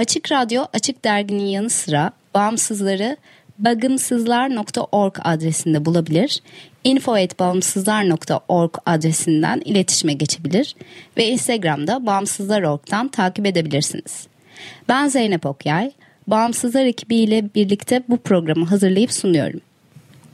Açık Radyo, Açık Dergi'nin yanı sıra bağımsızları bagımsızlar.org adresinde bulabilir, info.bağımsızlar.org adresinden iletişime geçebilir ve Instagram'da bağımsızlar.org'dan takip edebilirsiniz. Ben Zeynep Okyay, Bağımsızlar ekibiyle birlikte bu programı hazırlayıp sunuyorum.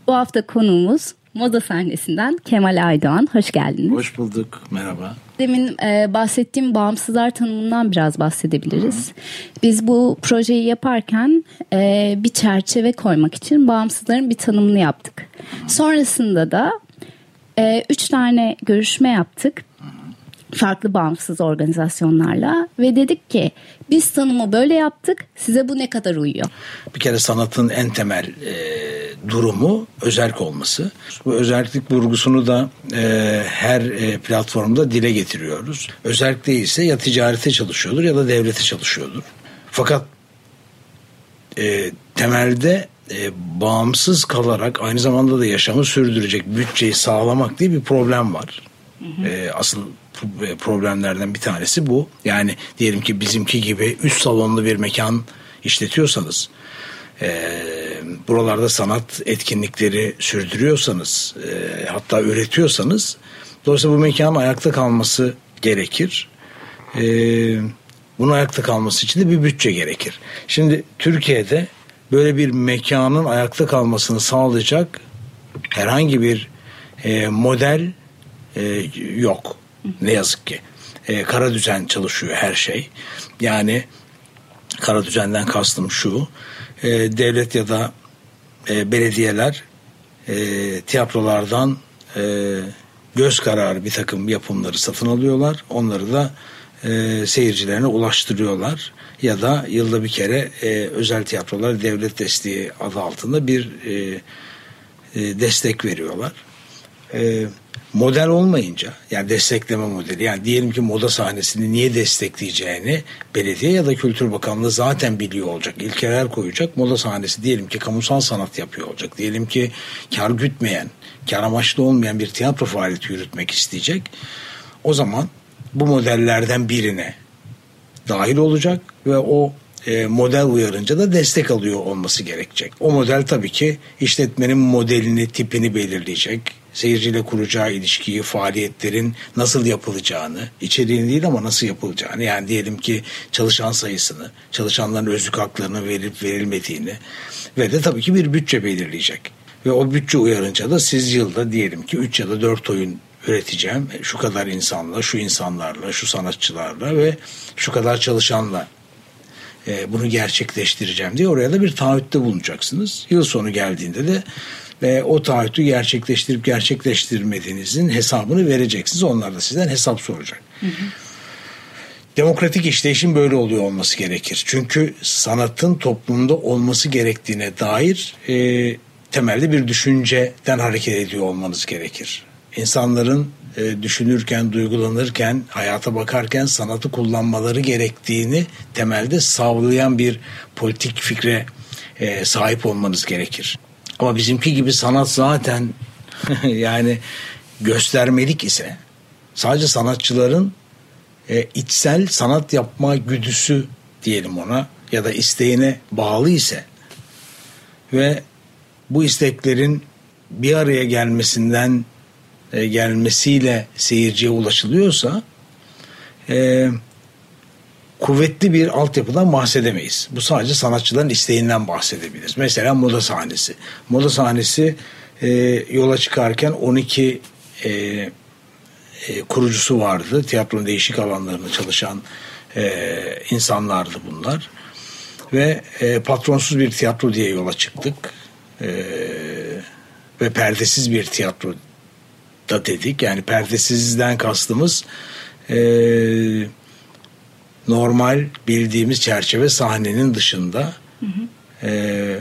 Bu hafta konuğumuz moda sahnesinden Kemal Aydoğan. Hoş geldiniz. Hoş bulduk. Merhaba. Demin e, bahsettiğim bağımsızlar tanımından biraz bahsedebiliriz. Hı. Biz bu projeyi yaparken e, bir çerçeve koymak için bağımsızların bir tanımını yaptık. Hı. Sonrasında da e, üç tane görüşme yaptık farklı bağımsız organizasyonlarla ve dedik ki biz tanımı böyle yaptık size bu ne kadar uyuyor? Bir kere sanatın en temel e, durumu özellik olması. Bu özellik vurgusunu da e, her e, platformda dile getiriyoruz. Özellik değilse ya ticarete çalışıyordur ya da devlete çalışıyordur. Fakat e, temelde e, bağımsız kalarak aynı zamanda da yaşamı sürdürecek bütçeyi sağlamak diye bir problem var. Hı hı. E, asıl problemlerden bir tanesi bu. Yani diyelim ki bizimki gibi üst salonlu bir mekan işletiyorsanız e, buralarda sanat etkinlikleri sürdürüyorsanız e, hatta üretiyorsanız dolayısıyla bu mekanın ayakta kalması gerekir. E, bunun ayakta kalması için de bir bütçe gerekir. Şimdi Türkiye'de böyle bir mekanın ayakta kalmasını sağlayacak herhangi bir e, model e, yok. Ne yazık ki. E, kara düzen çalışıyor her şey. Yani kara düzenden kastım şu. E, devlet ya da e, belediyeler e, tiyatrolardan e, göz kararı bir takım yapımları satın alıyorlar. Onları da e, seyircilerine ulaştırıyorlar. Ya da yılda bir kere e, özel tiyatrolar devlet desteği adı altında bir e, e, destek veriyorlar. E, model olmayınca yani destekleme modeli yani diyelim ki moda sahnesini niye destekleyeceğini belediye ya da Kültür Bakanlığı zaten biliyor olacak. İlkeler koyacak. Moda sahnesi diyelim ki kamusal sanat yapıyor olacak. Diyelim ki kar gütmeyen, kar amaçlı olmayan bir tiyatro faaliyeti yürütmek isteyecek. O zaman bu modellerden birine dahil olacak ve o e, model uyarınca da destek alıyor olması gerekecek. O model tabii ki işletmenin modelini, tipini belirleyecek seyirciyle kuracağı ilişkiyi, faaliyetlerin nasıl yapılacağını, içeriğini değil ama nasıl yapılacağını yani diyelim ki çalışan sayısını, çalışanların özlük haklarını verip verilmediğini ve de tabii ki bir bütçe belirleyecek. Ve o bütçe uyarınca da siz yılda diyelim ki 3 ya da 4 oyun üreteceğim. Şu kadar insanla, şu insanlarla, şu sanatçılarla ve şu kadar çalışanla e, bunu gerçekleştireceğim diye oraya da bir taahhütte bulunacaksınız. Yıl sonu geldiğinde de ve o taahhütü gerçekleştirip gerçekleştirmediğinizin hesabını vereceksiniz. Onlar da sizden hesap soracak. Hı hı. Demokratik işleyişin böyle oluyor olması gerekir. Çünkü sanatın toplumda olması gerektiğine dair e, temelde bir düşünceden hareket ediyor olmanız gerekir. İnsanların e, düşünürken, duygulanırken, hayata bakarken sanatı kullanmaları gerektiğini temelde sağlayan bir politik fikre e, sahip olmanız gerekir. Ama bizimki gibi sanat zaten yani göstermelik ise sadece sanatçıların e, içsel sanat yapma güdüsü diyelim ona ya da isteğine bağlı ise ve bu isteklerin bir araya gelmesinden e, gelmesiyle seyirciye ulaşılıyorsa e, kuvvetli bir altyapıdan bahsedemeyiz. Bu sadece sanatçıların isteğinden bahsedebiliriz. Mesela moda sahnesi. Moda sahnesi e, yola çıkarken 12 e, e, kurucusu vardı. Tiyatronun değişik alanlarında çalışan e, insanlardı bunlar. Ve e, patronsuz bir tiyatro diye yola çıktık. E, ve perdesiz bir tiyatro da dedik. Yani perdesizden kastımız e, normal bildiğimiz çerçeve sahnenin dışında hı hı. E,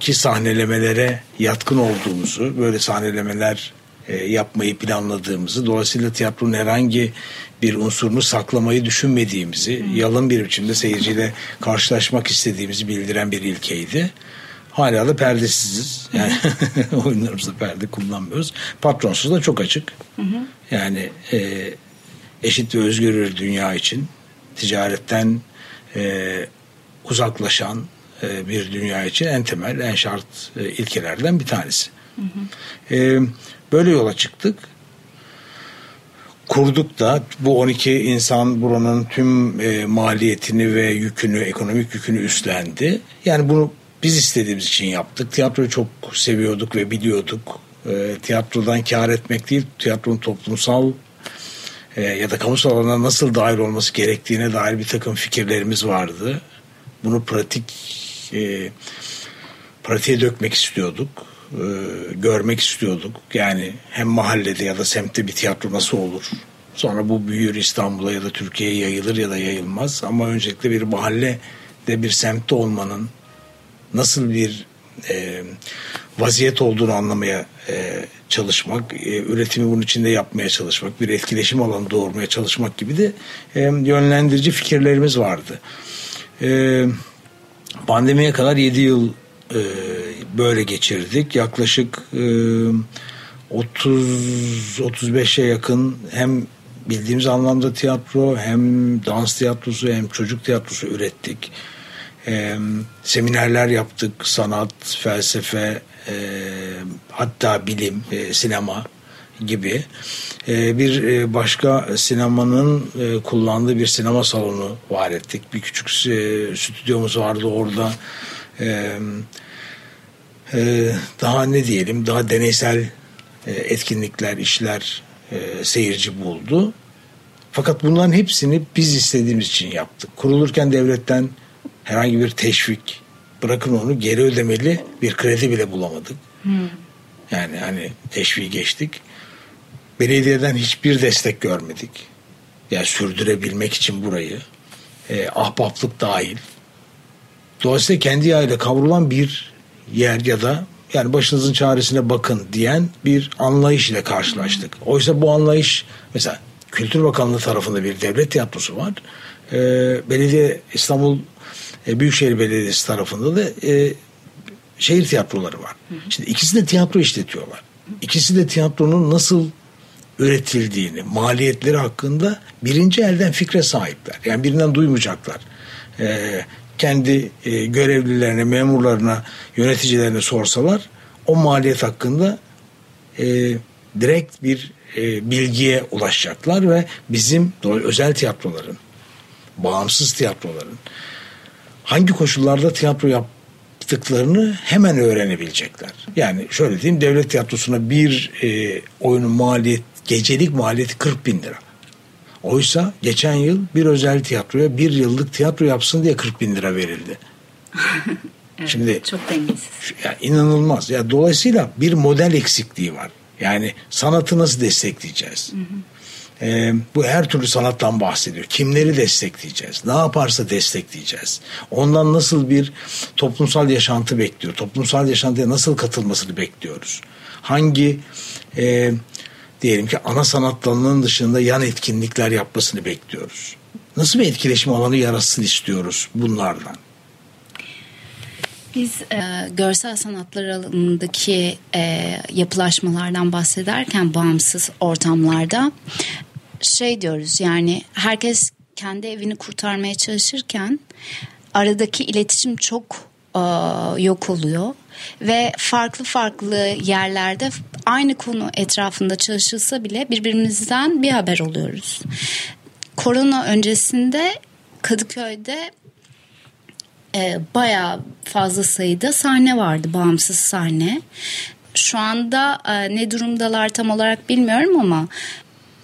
ki sahnelemelere yatkın olduğumuzu, böyle sahnelemeler e, yapmayı planladığımızı, dolayısıyla tiyatronun herhangi bir unsurunu saklamayı düşünmediğimizi, hı. yalın bir biçimde seyirciyle karşılaşmak istediğimizi bildiren bir ilkeydi. Hala da perdesiziz. Yani oyunlarımızda perde kullanmıyoruz. Patronsuz da çok açık. Hı hı. Yani e, eşit ve özgür bir dünya için ticaretten e, uzaklaşan e, bir dünya için en temel, en şart e, ilkelerden bir tanesi. Hı hı. E, böyle yola çıktık. Kurduk da bu 12 insan buranın tüm e, maliyetini ve yükünü, ekonomik yükünü üstlendi. Yani bunu biz istediğimiz için yaptık. Tiyatroyu çok seviyorduk ve biliyorduk. E, tiyatrodan kar etmek değil, tiyatronun toplumsal e, ya da kamusal alana nasıl dahil olması gerektiğine dair bir takım fikirlerimiz vardı. Bunu pratik e, pratiğe dökmek istiyorduk. E, görmek istiyorduk. Yani hem mahallede ya da semtte bir tiyatro nasıl olur? Sonra bu büyür İstanbul'a ya da Türkiye'ye yayılır ya da yayılmaz. Ama öncelikle bir mahallede bir semtte olmanın nasıl bir e, vaziyet olduğunu anlamaya e, çalışmak, e, üretimi bunun içinde yapmaya çalışmak, bir etkileşim alanı doğurmaya çalışmak gibi de e, yönlendirici fikirlerimiz vardı. E, pandemiye kadar 7 yıl e, böyle geçirdik. Yaklaşık e, 30-35'e yakın hem bildiğimiz anlamda tiyatro hem dans tiyatrosu hem çocuk tiyatrosu ürettik. E, seminerler yaptık, sanat, felsefe, e, hatta bilim, e, sinema gibi e, bir e, başka sinemanın e, kullandığı bir sinema salonu var ettik. Bir küçük e, stüdyomuz vardı orada. E, e, daha ne diyelim, daha deneysel e, etkinlikler, işler e, seyirci buldu. Fakat bunların hepsini biz istediğimiz için yaptık. Kurulurken devletten herhangi bir teşvik, bırakın onu geri ödemeli bir kredi bile bulamadık. Hmm. Yani hani teşviği geçtik. Belediyeden hiçbir destek görmedik. Yani sürdürebilmek için burayı. E, ahbaplık dahil. Dolayısıyla kendi yağıyla kavrulan bir yer ya da yani başınızın çaresine bakın diyen bir anlayış ile karşılaştık. Oysa bu anlayış mesela Kültür Bakanlığı tarafında bir devlet tiyatrosu var. Ee, Belediye İstanbul e, Büyükşehir Belediyesi tarafında da e, şehir tiyatroları var. Hı hı. Şimdi ikisi de tiyatro işletiyorlar. İkisi de tiyatronun nasıl üretildiğini, maliyetleri hakkında birinci elden fikre sahipler. Yani birinden duymayacaklar. Ee, kendi e, görevlilerine, memurlarına, yöneticilerine sorsalar o maliyet hakkında e, direkt bir e, bilgiye ulaşacaklar ve bizim özel tiyatroların, bağımsız tiyatroların hangi koşullarda tiyatro yaptıklarını hemen öğrenebilecekler. Yani şöyle diyeyim devlet tiyatrosuna bir e, oyunun maliyet gecelik maliyeti 40 bin lira. Oysa geçen yıl bir özel tiyatroya bir yıllık tiyatro yapsın diye 40 bin lira verildi. evet, Şimdi çok dengesiz. Yani inanılmaz. Ya dolayısıyla bir model eksikliği var. Yani sanatı nasıl destekleyeceğiz? Hı hı. E, bu her türlü sanattan bahsediyor. Kimleri destekleyeceğiz? Ne yaparsa destekleyeceğiz. Ondan nasıl bir toplumsal yaşantı bekliyor? Toplumsal yaşantıya nasıl katılmasını bekliyoruz? Hangi e, diyelim ki ana sanat dalının dışında yan etkinlikler yapmasını bekliyoruz? Nasıl bir etkileşim alanı yaratsın istiyoruz bunlardan? Biz e, görsel sanatlar alanındaki e, yapılaşmalardan bahsederken bağımsız ortamlarda şey diyoruz yani herkes kendi evini kurtarmaya çalışırken aradaki iletişim çok e, yok oluyor ve farklı farklı yerlerde aynı konu etrafında çalışılsa bile birbirimizden bir haber oluyoruz. Korona öncesinde Kadıköy'de e, bayağı fazla sayıda sahne vardı, bağımsız sahne. Şu anda e, ne durumdalar tam olarak bilmiyorum ama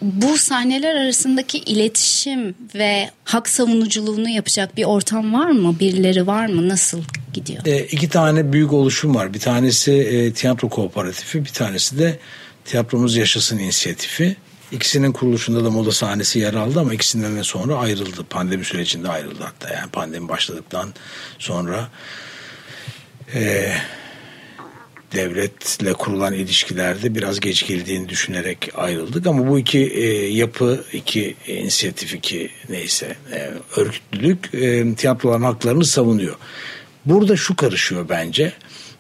bu sahneler arasındaki iletişim ve hak savunuculuğunu yapacak bir ortam var mı? Birileri var mı? Nasıl gidiyor? E, iki tane büyük oluşum var. Bir tanesi e, tiyatro kooperatifi, bir tanesi de tiyatromuz yaşasın inisiyatifi. İkisinin kuruluşunda da moda sahnesi yer aldı ama ikisinden de sonra ayrıldı. Pandemi sürecinde ayrıldı hatta yani pandemi başladıktan sonra e, devletle kurulan ilişkilerde biraz gecikildiğini düşünerek ayrıldık. Ama bu iki e, yapı, iki inisiyatif, iki neyse e, örgütlülük e, tiyatroların haklarını savunuyor. Burada şu karışıyor bence.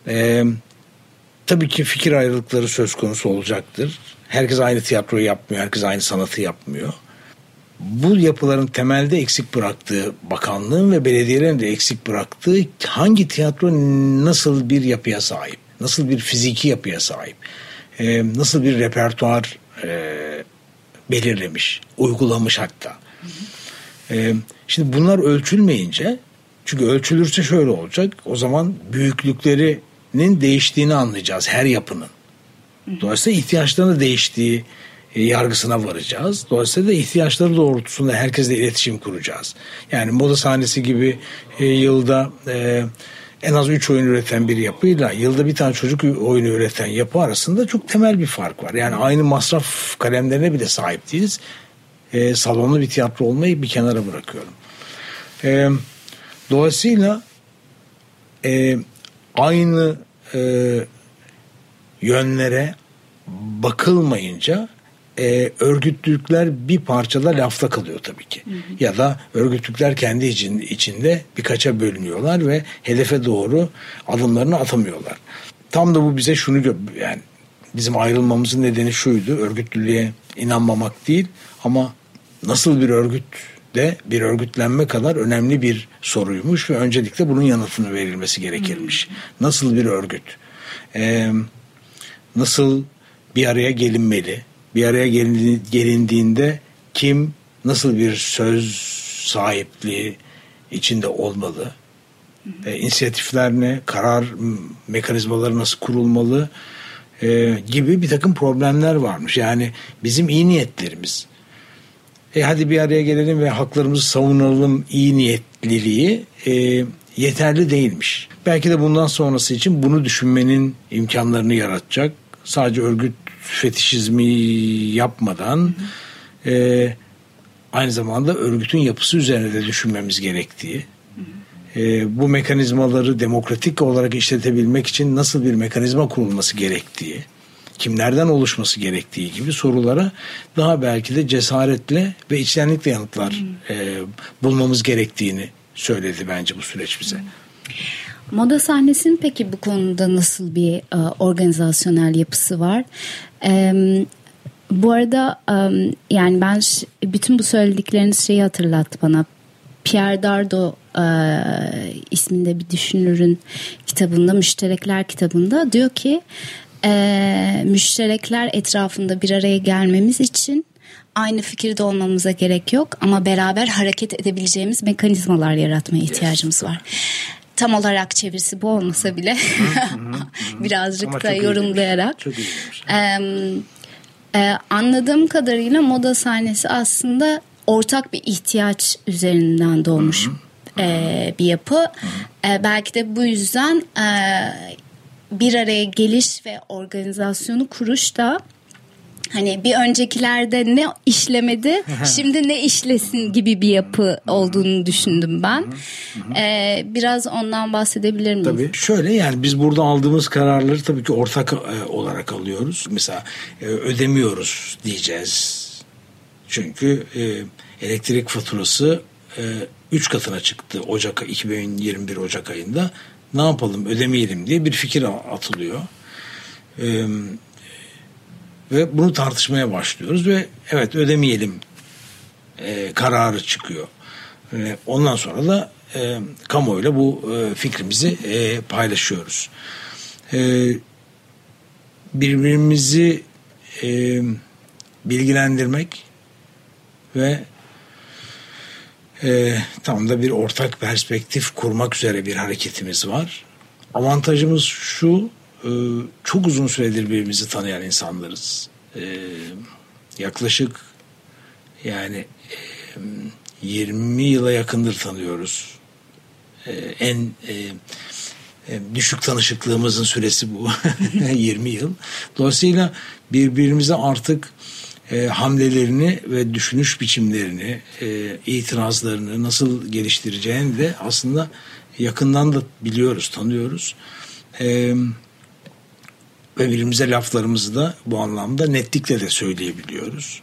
E, tabii ki fikir ayrılıkları söz konusu olacaktır. Herkes aynı tiyatroyu yapmıyor, herkes aynı sanatı yapmıyor. Bu yapıların temelde eksik bıraktığı, bakanlığın ve belediyelerin de eksik bıraktığı hangi tiyatro nasıl bir yapıya sahip? Nasıl bir fiziki yapıya sahip, e, nasıl bir repertuar e, belirlemiş, uygulamış hatta. E, şimdi bunlar ölçülmeyince, çünkü ölçülürse şöyle olacak, o zaman büyüklüklerinin değiştiğini anlayacağız her yapının. Dolayısıyla ihtiyaçlarının değiştiği e, yargısına varacağız. Dolayısıyla da ihtiyaçları doğrultusunda herkesle iletişim kuracağız. Yani moda sahnesi gibi e, yılda e, en az 3 oyun üreten bir yapıyla yılda bir tane çocuk oyunu üreten yapı arasında çok temel bir fark var. Yani aynı masraf kalemlerine bile sahip değiliz. E, salonlu bir tiyatro olmayı bir kenara bırakıyorum. E, dolayısıyla e, aynı e, yönlere bakılmayınca e, örgütlülükler bir parçada lafta kalıyor tabii ki. Hı hı. Ya da örgütlülükler kendi için, içinde birkaça bölünüyorlar ve hedefe doğru adımlarını atamıyorlar. Tam da bu bize şunu yani bizim ayrılmamızın nedeni şuydu. Örgütlülüğe inanmamak değil ama nasıl bir örgüt de bir örgütlenme kadar önemli bir soruymuş ve öncelikle bunun yanıtını verilmesi gerekirmiş. Nasıl bir örgüt? Ee, nasıl bir araya gelinmeli? Bir araya gelindiğinde kim nasıl bir söz sahipliği içinde olmalı? E, inisiyatifler ne? Karar mekanizmaları nasıl kurulmalı? E, gibi bir takım problemler varmış. Yani bizim iyi niyetlerimiz. E hadi bir araya gelelim ve haklarımızı savunalım iyi niyetliliği e, yeterli değilmiş. Belki de bundan sonrası için bunu düşünmenin imkanlarını yaratacak. Sadece örgüt fetişizmi yapmadan e, aynı zamanda örgütün yapısı üzerine de düşünmemiz gerektiği e, bu mekanizmaları demokratik olarak işletebilmek için nasıl bir mekanizma kurulması gerektiği kimlerden oluşması gerektiği gibi sorulara daha belki de cesaretle ve içtenlikle yanıtlar e, bulmamız gerektiğini söyledi bence bu süreç bize. Moda sahnesinin peki bu konuda nasıl bir e, organizasyonel yapısı var? E, bu arada e, yani ben bütün bu söyledikleriniz şeyi hatırlattı bana. Pierre Dardo e, isminde bir düşünürün kitabında, Müşterekler kitabında diyor ki e, müşterekler etrafında bir araya gelmemiz için aynı fikirde olmamıza gerek yok ama beraber hareket edebileceğimiz mekanizmalar yaratmaya ihtiyacımız var tam olarak çevirisi bu olmasa bile birazcık Ama da yorumlayarak. Çok ee, e, anladığım kadarıyla moda sahnesi aslında ortak bir ihtiyaç üzerinden doğmuş e, bir yapı. E, belki de bu yüzden e, bir araya geliş ve organizasyonu kuruş da hani bir öncekilerde ne işlemedi şimdi ne işlesin gibi bir yapı olduğunu düşündüm ben. Ee, biraz ondan bahsedebilir miyiz? Tabii şöyle yani biz burada aldığımız kararları tabii ki ortak e, olarak alıyoruz. Mesela e, ödemiyoruz diyeceğiz. Çünkü e, elektrik faturası 3 katına çıktı Ocak 2021 Ocak ayında. Ne yapalım ödemeyelim diye bir fikir atılıyor. Ve bunu tartışmaya başlıyoruz ve evet ödemeyelim e, kararı çıkıyor. E, ondan sonra da e, kamuoyuyla bu e, fikrimizi e, paylaşıyoruz. E, birbirimizi e, bilgilendirmek ve e, tam da bir ortak perspektif kurmak üzere bir hareketimiz var. Avantajımız şu, çok uzun süredir birbirimizi tanıyan insanlarız. E, yaklaşık yani e, 20 yıla yakındır tanıyoruz. E, en e, e düşük tanışıklığımızın süresi bu 20 yıl. Dolayısıyla birbirimize artık e, hamlelerini ve düşünüş biçimlerini, e, itirazlarını nasıl geliştireceğini de aslında yakından da biliyoruz, tanıyoruz. E, birbirimize laflarımızı da bu anlamda netlikle de söyleyebiliyoruz.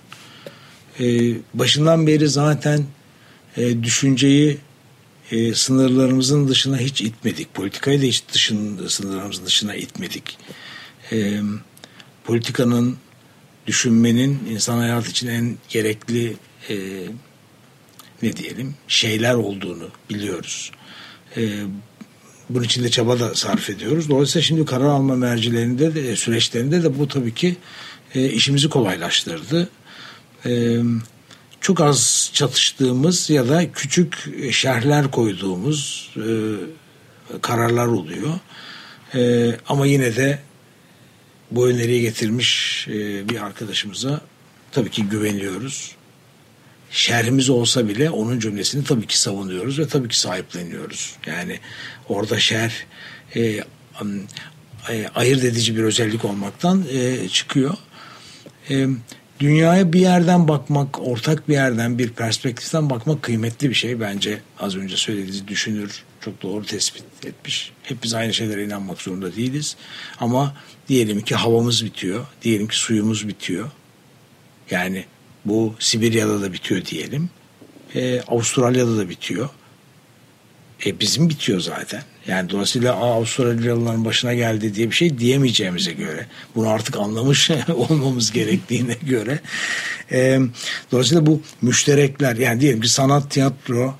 E, başından beri zaten e, düşünceyi e, sınırlarımızın dışına hiç itmedik. Politikayı da hiç dışın, sınırlarımızın dışına itmedik. E, politikanın düşünmenin insan hayatı için en gerekli e, ne diyelim şeyler olduğunu biliyoruz. E, bunun için de çaba da sarf ediyoruz. Dolayısıyla şimdi karar alma mercilerinde de süreçlerinde de bu tabii ki e, işimizi kolaylaştırdı. E, çok az çatıştığımız ya da küçük şerhler koyduğumuz e, kararlar oluyor. E, ama yine de bu öneriyi getirmiş e, bir arkadaşımıza tabii ki güveniyoruz. Şerhimiz olsa bile onun cümlesini tabii ki savunuyoruz ve tabii ki sahipleniyoruz. Yani orada şerh e, e, ayırt edici bir özellik olmaktan e, çıkıyor. E, dünyaya bir yerden bakmak, ortak bir yerden, bir perspektiften bakmak kıymetli bir şey. Bence az önce söylediğiniz düşünür, çok doğru tespit etmiş. Hep biz aynı şeylere inanmak zorunda değiliz. Ama Diyelim ki havamız bitiyor. Diyelim ki suyumuz bitiyor. Yani bu Sibirya'da da bitiyor diyelim. E, Avustralya'da da bitiyor. E, bizim bitiyor zaten. Yani dolayısıyla Avustralyalıların başına geldi diye bir şey diyemeyeceğimize göre bunu artık anlamış olmamız gerektiğine göre e, dolayısıyla bu müşterekler yani diyelim ki sanat, tiyatro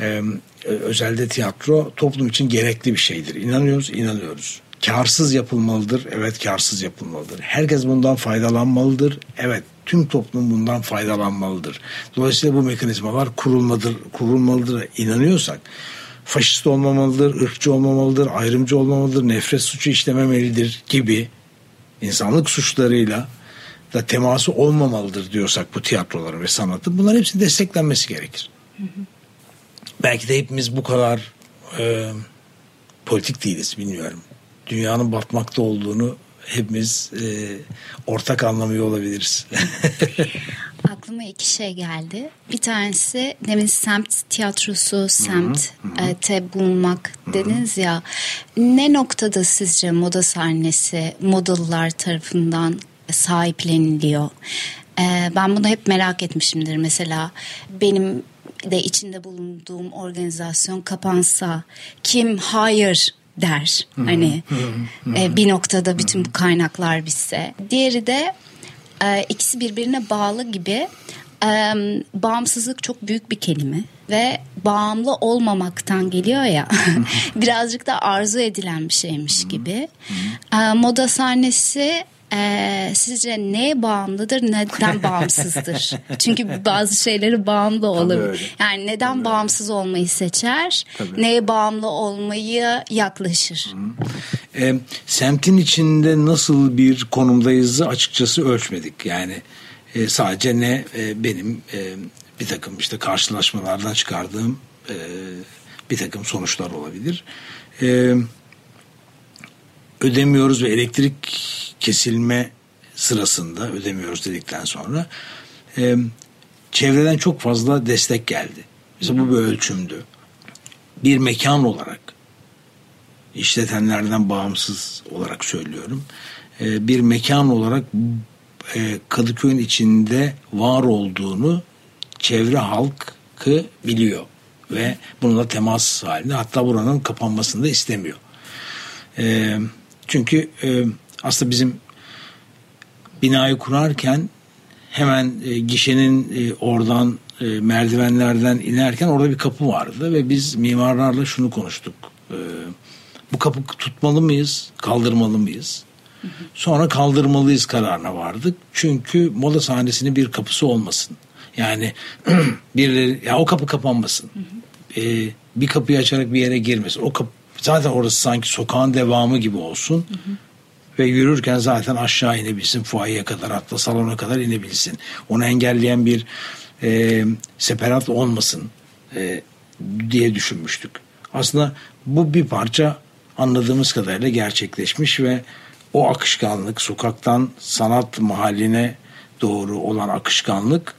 e, özelde tiyatro toplum için gerekli bir şeydir. İnanıyoruz, inanıyoruz karsız yapılmalıdır. Evet karsız yapılmalıdır. Herkes bundan faydalanmalıdır. Evet tüm toplum bundan faydalanmalıdır. Dolayısıyla bu mekanizmalar kurulmalıdır, kurulmalıdır inanıyorsak faşist olmamalıdır, ırkçı olmamalıdır, ayrımcı olmamalıdır, nefret suçu işlememelidir gibi insanlık suçlarıyla da teması olmamalıdır diyorsak bu tiyatroların ve sanatın bunların hepsi desteklenmesi gerekir. Hı hı. Belki de hepimiz bu kadar e, politik değiliz bilmiyorum dünyanın batmakta olduğunu hepimiz e, ortak anlamıyor olabiliriz. Aklıma iki şey geldi. Bir tanesi demin semt tiyatrosu, semtte bulunmak dediniz ya. Ne noktada sizce moda sahnesi modellar tarafından sahipleniliyor? Ee, ben bunu hep merak etmişimdir. Mesela benim de içinde bulunduğum organizasyon kapansa kim hayır der. Hani e, bir noktada bütün bu kaynaklar bitse. Diğeri de e, ikisi birbirine bağlı gibi e, bağımsızlık çok büyük bir kelime ve bağımlı olmamaktan geliyor ya birazcık da arzu edilen bir şeymiş gibi. E, moda sahnesi ee, sizce neye bağımlıdır, neden bağımsızdır? Çünkü bazı şeyleri bağımlı olabilir. Yani neden Tabii bağımsız olmayı seçer, Tabii. neye bağımlı olmayı yaklaşır? E, semtin içinde nasıl bir konumdayızı açıkçası ölçmedik. Yani e, sadece ne e, benim e, bir takım işte karşılaşmalardan çıkardığım e, bir takım sonuçlar olabilir. E, ödemiyoruz ve elektrik kesilme sırasında ödemiyoruz dedikten sonra e, çevreden çok fazla destek geldi. Mesela bu bir ölçümdü. Bir mekan olarak işletenlerden bağımsız olarak söylüyorum. E, bir mekan olarak e, Kadıköy'ün içinde var olduğunu çevre halkı biliyor ve bununla temas halinde hatta buranın kapanmasını da istemiyor. E, çünkü e, aslında bizim binayı kurarken hemen e, gişenin e, oradan e, merdivenlerden inerken orada bir kapı vardı ve biz mimarlarla şunu konuştuk. E, bu kapı tutmalı mıyız, kaldırmalı mıyız? Sonra kaldırmalıyız kararına vardık. Çünkü moda sahnesinin bir kapısı olmasın. Yani birileri ya o kapı kapanmasın. Ee, bir kapıyı açarak bir yere girmesin. O kapı zaten orası sanki sokağın devamı gibi olsun. Ve yürürken zaten aşağı inebilsin fuayeye kadar hatta salona kadar inebilsin. Onu engelleyen bir e, separat olmasın e, diye düşünmüştük. Aslında bu bir parça anladığımız kadarıyla gerçekleşmiş ve o akışkanlık sokaktan sanat mahalline doğru olan akışkanlık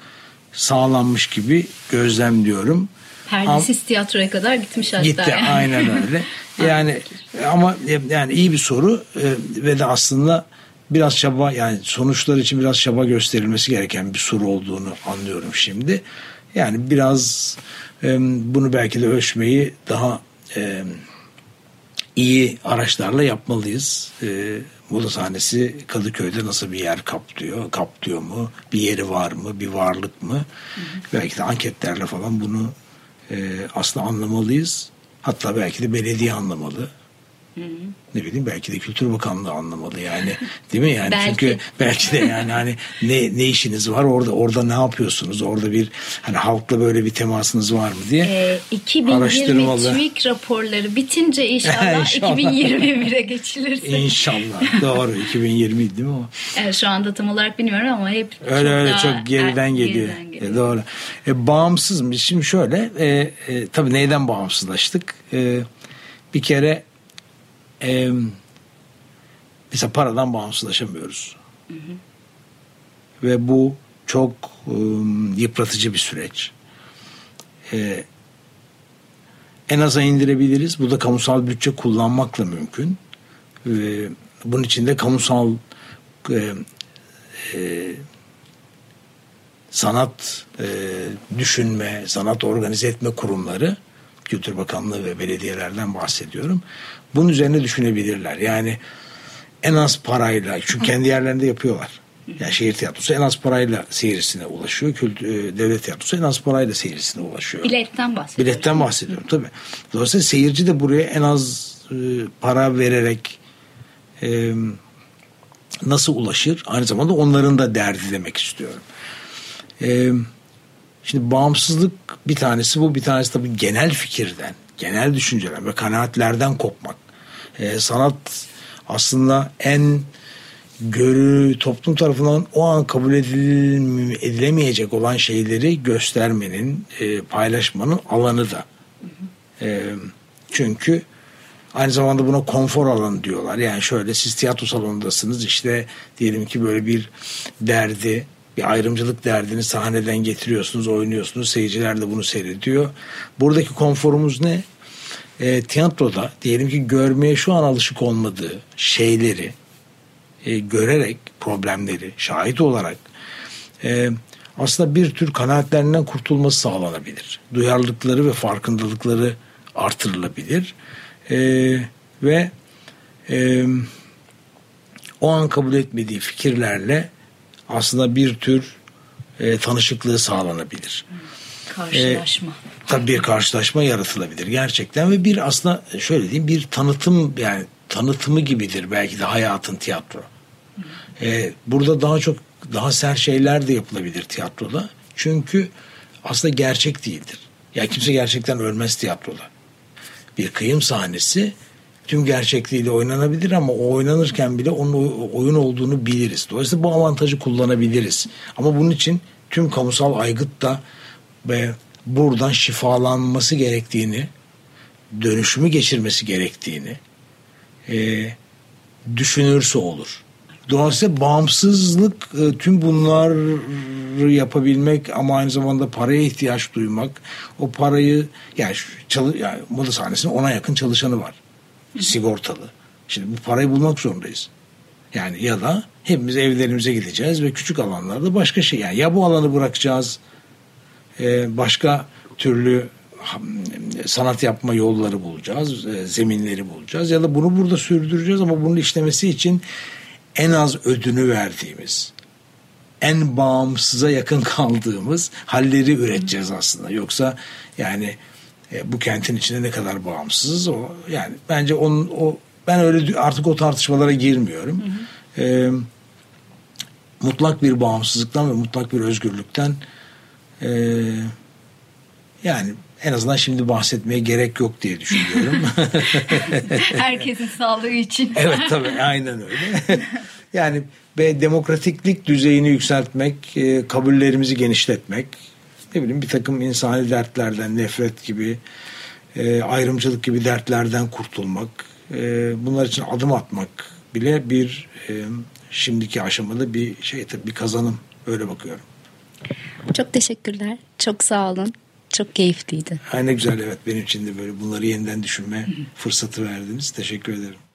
sağlanmış gibi gözlemliyorum. Perdesiz tiyatroya kadar gitmiş hatta. Gitti yani. aynen öyle. Yani ama yani iyi bir soru e, ve de aslında biraz çaba yani sonuçlar için biraz çaba gösterilmesi gereken bir soru olduğunu anlıyorum şimdi. Yani biraz e, bunu belki de ölçmeyi daha e, iyi araçlarla yapmalıyız. E, moda sahnesi Kadıköy'de nasıl bir yer kaplıyor? Kaplıyor mu? Bir yeri var mı? Bir varlık mı? Hı hı. Belki de anketlerle falan bunu e, aslında anlamalıyız. Hatta belki de belediye anlamalı. Hı hı. Ne bileyim belki de Kültür Bakanlığı anlamalı yani değil mi yani belki. çünkü belki de yani hani ne ne işiniz var orada orada ne yapıyorsunuz orada bir hani halkla böyle bir temasınız var mı diye ee, 2020 TÜİK raporları bitince inşallah, inşallah. 2021'e geçilirse İnşallah doğru 2020 değil mi o? Evet, şu anda tam olarak bilmiyorum ama hep öyle çok öyle çok geriden er, geliyor. Geriden geliyor. E, doğru. E, bağımsız mı? Şimdi şöyle e, e, tabii neyden bağımsızlaştık? E, bir kere e, mesela paradan bağımsızlaşamıyoruz. Hı hı. Ve bu çok e, yıpratıcı bir süreç. E, en aza indirebiliriz. Bu da kamusal bütçe kullanmakla mümkün. E, bunun için de kamusal e, e, sanat e, düşünme, sanat organize etme kurumları Kültür Bakanlığı ve belediyelerden bahsediyorum. Bunun üzerine düşünebilirler. Yani en az parayla çünkü kendi yerlerinde yapıyorlar. Yani şehir tiyatrosu en az parayla seyircisine ulaşıyor. Kültür, devlet tiyatrosu en az parayla seyircisine ulaşıyor. Biletten bahsediyorum. Biletten bahsediyorum tabii. Dolayısıyla seyirci de buraya en az e, para vererek e, nasıl ulaşır? Aynı zamanda onların da derdi demek istiyorum. E, şimdi bağımsızlık bir tanesi bu bir tanesi tabii genel fikirden, genel düşünceler ve kanaatlerden kopmak. E, sanat aslında en görü toplum tarafından o an kabul edil, edilemeyecek olan şeyleri göstermenin, e, paylaşmanın alanı da. E, çünkü aynı zamanda buna konfor alanı diyorlar. Yani şöyle siz tiyatro salonundasınız işte diyelim ki böyle bir derdi, bir ayrımcılık derdini sahneden getiriyorsunuz, oynuyorsunuz. Seyirciler de bunu seyrediyor. Buradaki konforumuz ne? E, tiyatroda diyelim ki görmeye şu an alışık olmadığı şeyleri e, görerek problemleri şahit olarak e, aslında bir tür kanaatlerinden kurtulması sağlanabilir. Duyarlılıkları ve farkındalıkları artırılabilir. E, ve e, o an kabul etmediği fikirlerle aslında bir tür e, tanışıklığı sağlanabilir. Karşılaşma. E, tabii bir karşılaşma yaratılabilir gerçekten ve bir aslında şöyle diyeyim bir tanıtım yani tanıtımı gibidir belki de hayatın tiyatro. E, burada daha çok daha sert şeyler de yapılabilir tiyatroda. Çünkü aslında gerçek değildir. Ya yani kimse gerçekten ölmez tiyatroda. Bir kıyım sahnesi tüm gerçekliğiyle oynanabilir ama o oynanırken bile onun oyun olduğunu biliriz. Dolayısıyla bu avantajı kullanabiliriz. Ama bunun için tüm kamusal aygıt da ve buradan şifalanması gerektiğini, dönüşümü geçirmesi gerektiğini e, düşünürse olur. Dolayısıyla bağımsızlık e, tüm bunları yapabilmek ama aynı zamanda paraya ihtiyaç duymak, o parayı yani, çalı, yani moda sahnesinin ona yakın çalışanı var sigortalı. Şimdi bu parayı bulmak zorundayız. Yani ya da hepimiz evlerimize gideceğiz ve küçük alanlarda başka şey yani ya bu alanı bırakacağız e, başka türlü sanat yapma yolları bulacağız, e, zeminleri bulacağız ya da bunu burada sürdüreceğiz ama bunun işlemesi için en az ödünü verdiğimiz, en bağımsıza yakın kaldığımız halleri üreteceğiz aslında. Yoksa yani e, bu kentin içinde ne kadar bağımsızız o yani bence onun o ben öyle artık o tartışmalara girmiyorum. Hı e, mutlak bir bağımsızlıktan ve mutlak bir özgürlükten e, yani en azından şimdi bahsetmeye gerek yok diye düşünüyorum. Herkesin sağlığı için. evet tabii aynen öyle. yani ve demokratiklik düzeyini yükseltmek, e, kabullerimizi genişletmek, ne bileyim bir takım insani dertlerden, nefret gibi, e, ayrımcılık gibi dertlerden kurtulmak, e, bunlar için adım atmak bile bir e, şimdiki aşamada bir şey tabii bir kazanım. Öyle bakıyorum. Çok teşekkürler. Çok sağ olun. Çok keyifliydi. Ne güzel evet benim için de böyle bunları yeniden düşünme fırsatı verdiniz. Teşekkür ederim.